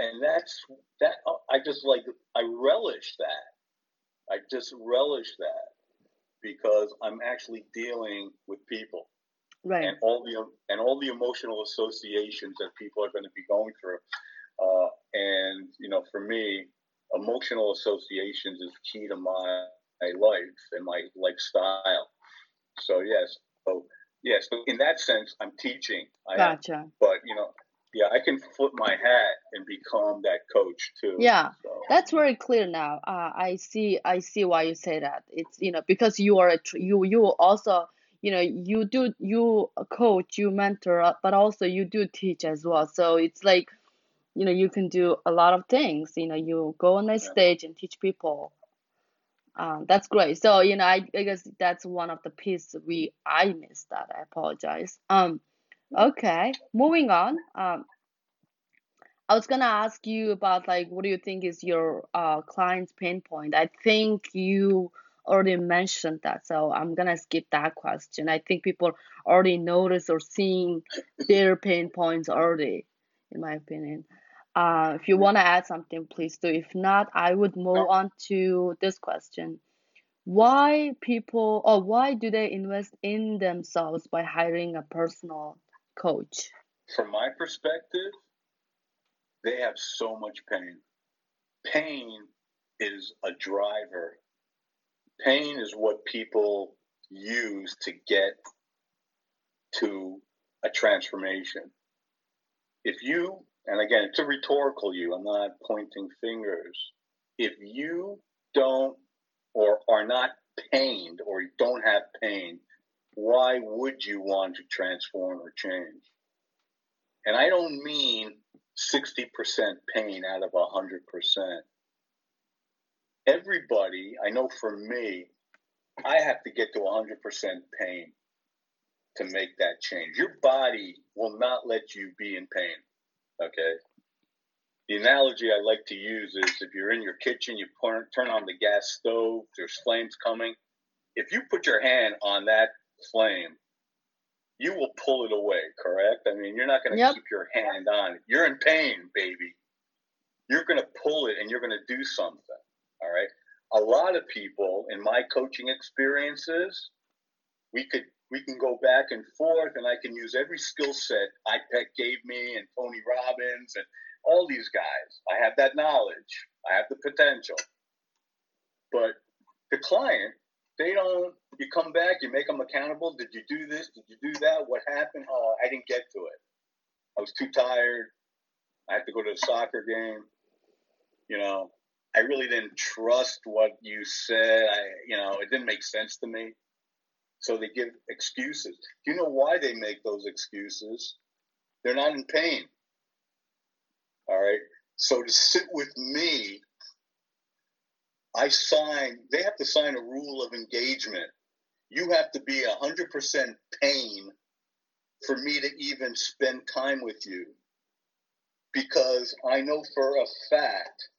And that's that. I just like, I relish that. I just relish that because I'm actually dealing with people. Right. And all the and all the emotional associations that people are going to be going through, uh, and you know, for me, emotional associations is key to my, my life and my lifestyle. So yes, so yes, so in that sense, I'm teaching. I gotcha. But you know, yeah, I can flip my hat and become that coach too. Yeah, so. that's very clear now. Uh, I see. I see why you say that. It's you know because you are a you you also you know you do you coach you mentor but also you do teach as well. So it's like you know you can do a lot of things you know you go on a stage and teach people. Um, that's great. So you know I, I guess that's one of the pieces we i missed that i apologize. Um okay moving on. Um i was gonna ask you about like what do you think is your uh client's pain point? I think you already mentioned that so i'm gonna skip that question. I think people already notice or seeing their pain points already in my opinion uh, if you want to add something, please do. If not, I would move no. on to this question. Why people or why do they invest in themselves by hiring a personal coach? From my perspective, they have so much pain. Pain is a driver. Pain is what people use to get to a transformation. If you and again, it's a rhetorical you. I'm not pointing fingers. If you don't or are not pained or you don't have pain, why would you want to transform or change? And I don't mean 60% pain out of 100%. Everybody, I know for me, I have to get to 100% pain to make that change. Your body will not let you be in pain. Okay. The analogy I like to use is if you're in your kitchen, you turn on the gas stove, there's flames coming. If you put your hand on that flame, you will pull it away, correct? I mean, you're not going to yep. keep your hand on it. You're in pain, baby. You're going to pull it and you're going to do something. All right. A lot of people in my coaching experiences, we could we can go back and forth, and I can use every skill set IPEC gave me and Tony Robbins and all these guys. I have that knowledge. I have the potential. But the client, they don't. You come back, you make them accountable. Did you do this? Did you do that? What happened? Oh, I didn't get to it. I was too tired. I had to go to the soccer game. You know, I really didn't trust what you said. I, you know, it didn't make sense to me. So they give excuses. Do you know why they make those excuses? They're not in pain. All right. So to sit with me, I sign, they have to sign a rule of engagement. You have to be 100% pain for me to even spend time with you. Because I know for a fact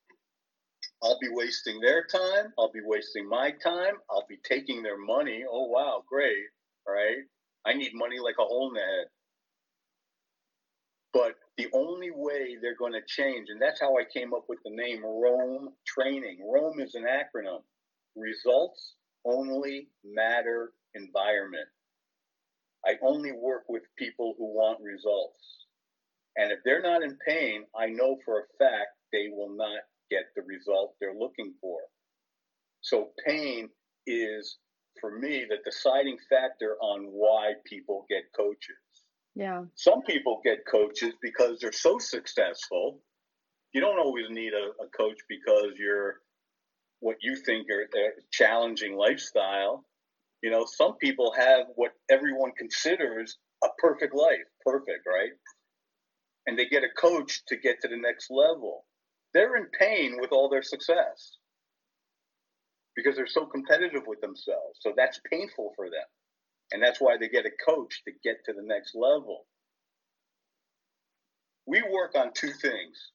I'll be wasting their time. I'll be wasting my time. I'll be taking their money. Oh, wow, great. Right? I need money like a hole in the head. But the only way they're going to change, and that's how I came up with the name Rome Training. Rome is an acronym Results Only Matter Environment. I only work with people who want results. And if they're not in pain, I know for a fact they will not get the result they're looking for. So pain is, for me, the deciding factor on why people get coaches. Yeah. Some people get coaches because they're so successful. You don't always need a, a coach because you're what you think are a challenging lifestyle. You know, some people have what everyone considers a perfect life, perfect, right? And they get a coach to get to the next level they're in pain with all their success. because they're so competitive with themselves. So that's painful for them. And that's why they get a coach to get to the next level. We work on two things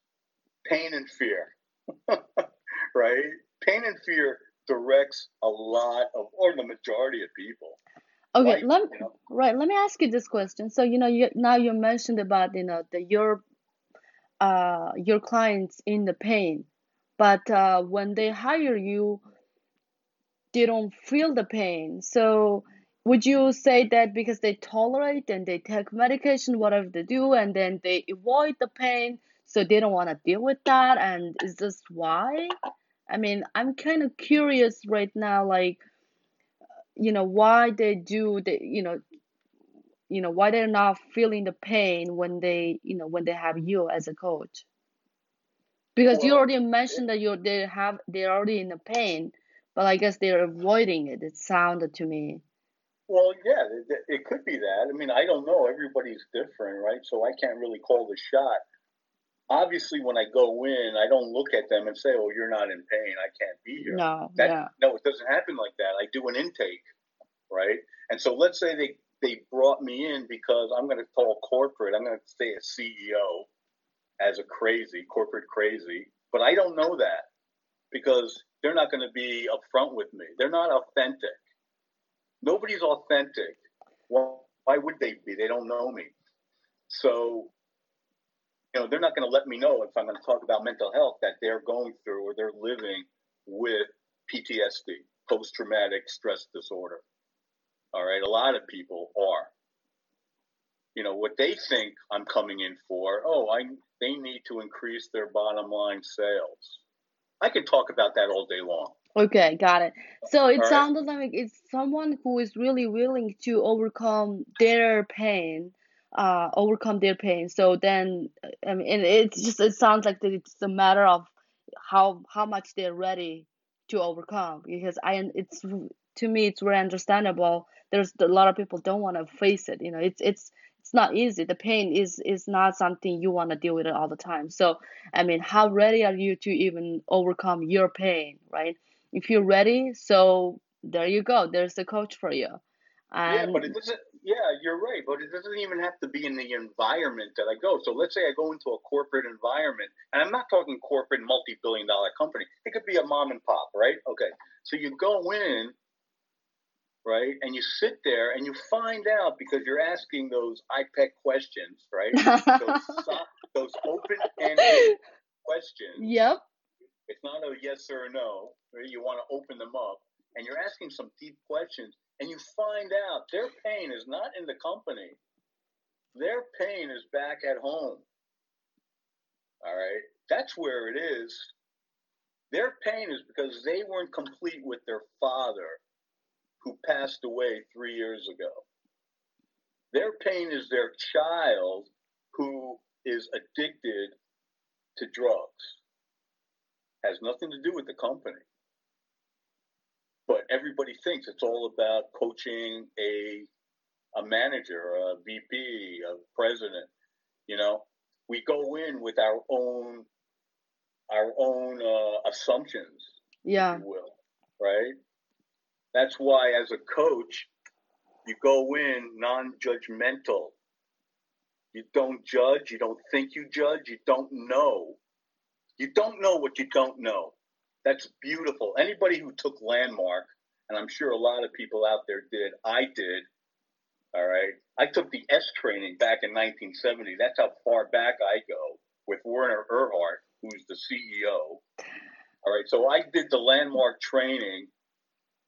pain and fear, right? Pain and fear directs a lot of, or the majority of people. Okay, Right, let you know. right. Let me ask you this question. So, you know, you now you mentioned about, you know, the your uh your clients in the pain, but uh when they hire you, they don't feel the pain. So, would you say that because they tolerate and they take medication, whatever they do, and then they avoid the pain, so they don't want to deal with that? And is this why? I mean, I'm kind of curious right now, like, you know, why they do the, you know, you know, why they're not feeling the pain when they, you know, when they have you as a coach. Because you already mentioned that you're they have they're already in the pain, but I guess they're avoiding it. It sounded to me. well, yeah, it, it could be that. I mean, I don't know. Everybody's different, right? So I can't really call the shot. Obviously, when I go in, I don't look at them and say, "Oh, you're not in pain. I can't be here." No, That yeah. no, it doesn't happen like that. I do an intake, right? And so let's say they they brought me in because I'm going to call corporate. I'm going to say a CEO as a crazy corporate crazy, but I don't know that because they're not going to be upfront with me. They're not authentic. Nobody's authentic. Well, why would they be? They don't know me. So, you know, they're not going to let me know if I'm going to talk about mental health that they're going through or they're living with PTSD, post traumatic stress disorder. All right. A lot of people are. You know, what they think I'm coming in for, oh, I they need to increase their bottom line sales. I can talk about that all day long. Okay, got it. So it All right. sounded like it's someone who is really willing to overcome their pain, uh, overcome their pain. So then, I mean, it's just it sounds like that it's a matter of how how much they're ready to overcome. Because I, it's to me, it's very understandable. There's a lot of people don't want to face it. You know, it's it's it's not easy. The pain is is not something you want to deal with it all the time. So, I mean, how ready are you to even overcome your pain, right? if you're ready so there you go there's a coach for you Yeah, but it and doesn't. Yeah, you're right. But it doesn't even have to be in the environment that I go. So let's say I go into a corporate environment, and I'm not talking corporate multi-billion-dollar company. It could be a mom and pop, right? Okay. So you go in, right, and you sit there and you find out because you're asking those IPEC questions, right? Those so- those open-ended questions. yep It's not a yes or a no. Right? You want to open them up, and you're asking some deep questions, and you find out their pain is not in the company. Their pain is back at home. All right, that's where it is. Their pain is because they weren't complete with their father, who passed away three years ago. Their pain is their child who is addicted to drugs. Has nothing to do with the company. But everybody thinks it's all about coaching a a manager, a VP, a president. You know, we go in with our own our own uh, assumptions, yeah if you will, right? That's why, as a coach, you go in non-judgmental. You don't judge. You don't think you judge. You don't know. You don't know what you don't know. That's beautiful. Anybody who took Landmark, and I'm sure a lot of people out there did, I did. All right. I took the est training back in 1970. That's how far back I go with Werner Erhard, who's the CEO. All right. So I did the Landmark training,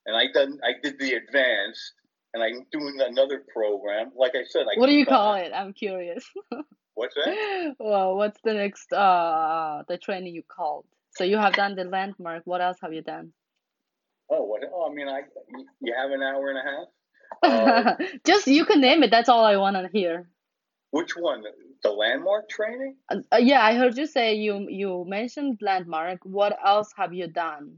and I done I did the advanced, and I'm doing another program. Like I said, I what do you call it i'm curious What's that? well what's the next uh the training you called so you have done the landmark what else have you done Oh, what? Oh, I mean, I you have an hour and a half. Uh, just you can name it that's all i want to hear Which one? The landmark training? uh, uh, yeah i heard you say you you mentioned landmark what else have you done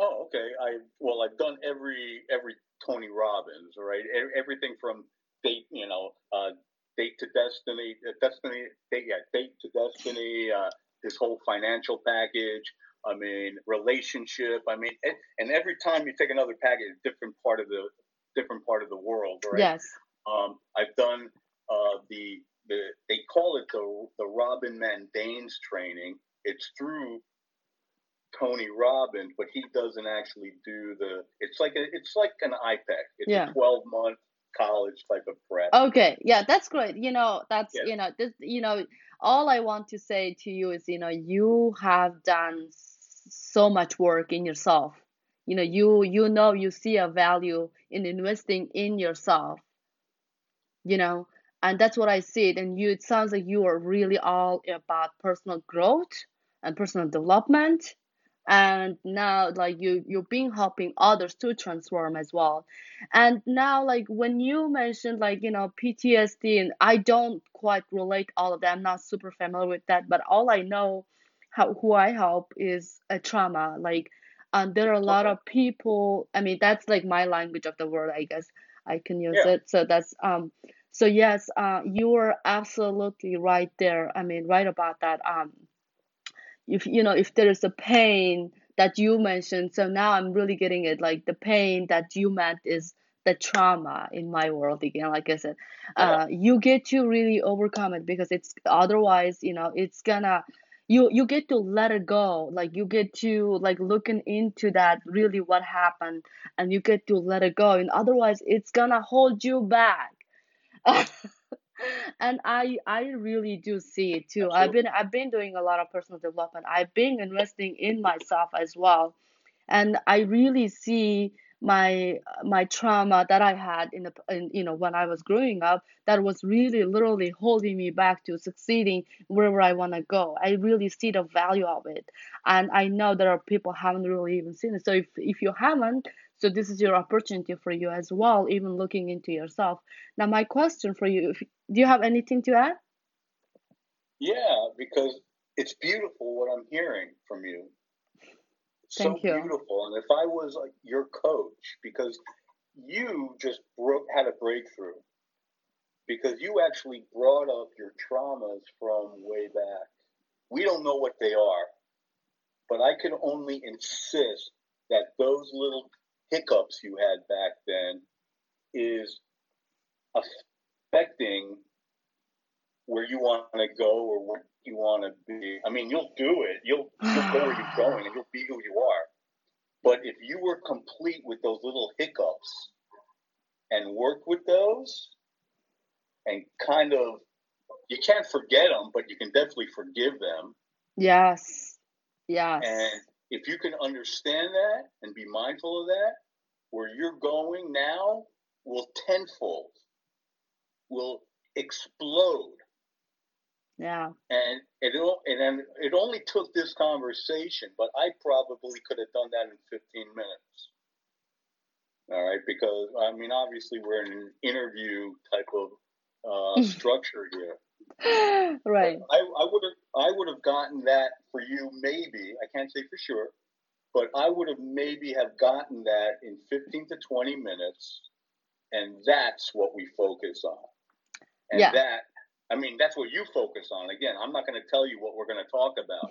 Oh, okay. I well, I've done every every Tony Robbins, all right? E- Everything from date, you know, uh, date to destiny, uh, destiny, date, yeah, date to destiny. Uh, his whole financial package, I mean, relationship. I mean, and, and every time you take another package, different part of the different part of the world, right? Yes. Um, I've done uh, the the they call it the the Robbins-Madanes training. It's through Tony Robbins, but he doesn't actually do the. It's like a, it's like an IPEC. It's Yeah. a twelve month college type of prep. Okay, yeah, that's great. You know, that's, you know, this, you know, all I want to say to you is, you know, you have done so much work in yourself. You know, you you know you see a value in investing in yourself, you know, and that's what I see it. And you, it sounds like you are really all about personal growth and personal development. And now, like you, you've been helping others to transform as well. And now, like when you mentioned, like, you know, PTSD, and I don't quite relate all of that. I'm not super familiar with that, but all I know, how who I help is a trauma. Like, um, there are a lot of people. I mean, that's like my language of the world, I guess I can use Yeah. it. So that's um. So yes, uh, you are absolutely right there. I mean, right about that. Um, if you know if there is a pain that you mentioned so now i'm really getting it like the pain that you meant is the trauma in my world again like i said. Yeah. uh you get to really overcome it because it's otherwise you know it's gonna you you get to let it go. Like you get to like looking into that really what happened and you get to let it go. And otherwise it's gonna hold you back and i i really do see it too. I've been i've been doing a lot of personal development. I've been investing in myself as well. And i really see my my trauma that i had in the in, you know when i was growing up that was really literally holding me back to succeeding wherever i want to go. I really see the value of it. And i know there are people haven't really even seen it. So if if you haven't so this is your opportunity for you as well even looking into yourself. Now my question for you do you have anything to add Yeah, because it's beautiful what I'm hearing from you. So Thank you. beautiful. And if I was like your coach, because you just broke, had a breakthrough, because you actually brought up your traumas from way back. We don't know what they are, but I can only insist that those little hiccups you had back then is affecting where you want to go or what you want to be. I mean, you'll do it. You'll you'll go where you're going and you'll be who you are. But if you were complete with those little hiccups and work with those and kind of you can't forget them, but you can definitely forgive them. yes yes And if you can understand that and be mindful of that, where you're going now will tenfold, will explode. yeah And it and then it only took this conversation, but I probably could have done that in 15 minutes. All right, because I mean, obviously we're in an interview type of uh, structure here. right I, I would have I would have gotten that for you maybe I can't say for sure, but I would have maybe have gotten that in 15 to 20 minutes, and that's what we focus on. And Yeah. that I mean that's what you focus on. Again, I'm not going to tell you what we're going to talk about.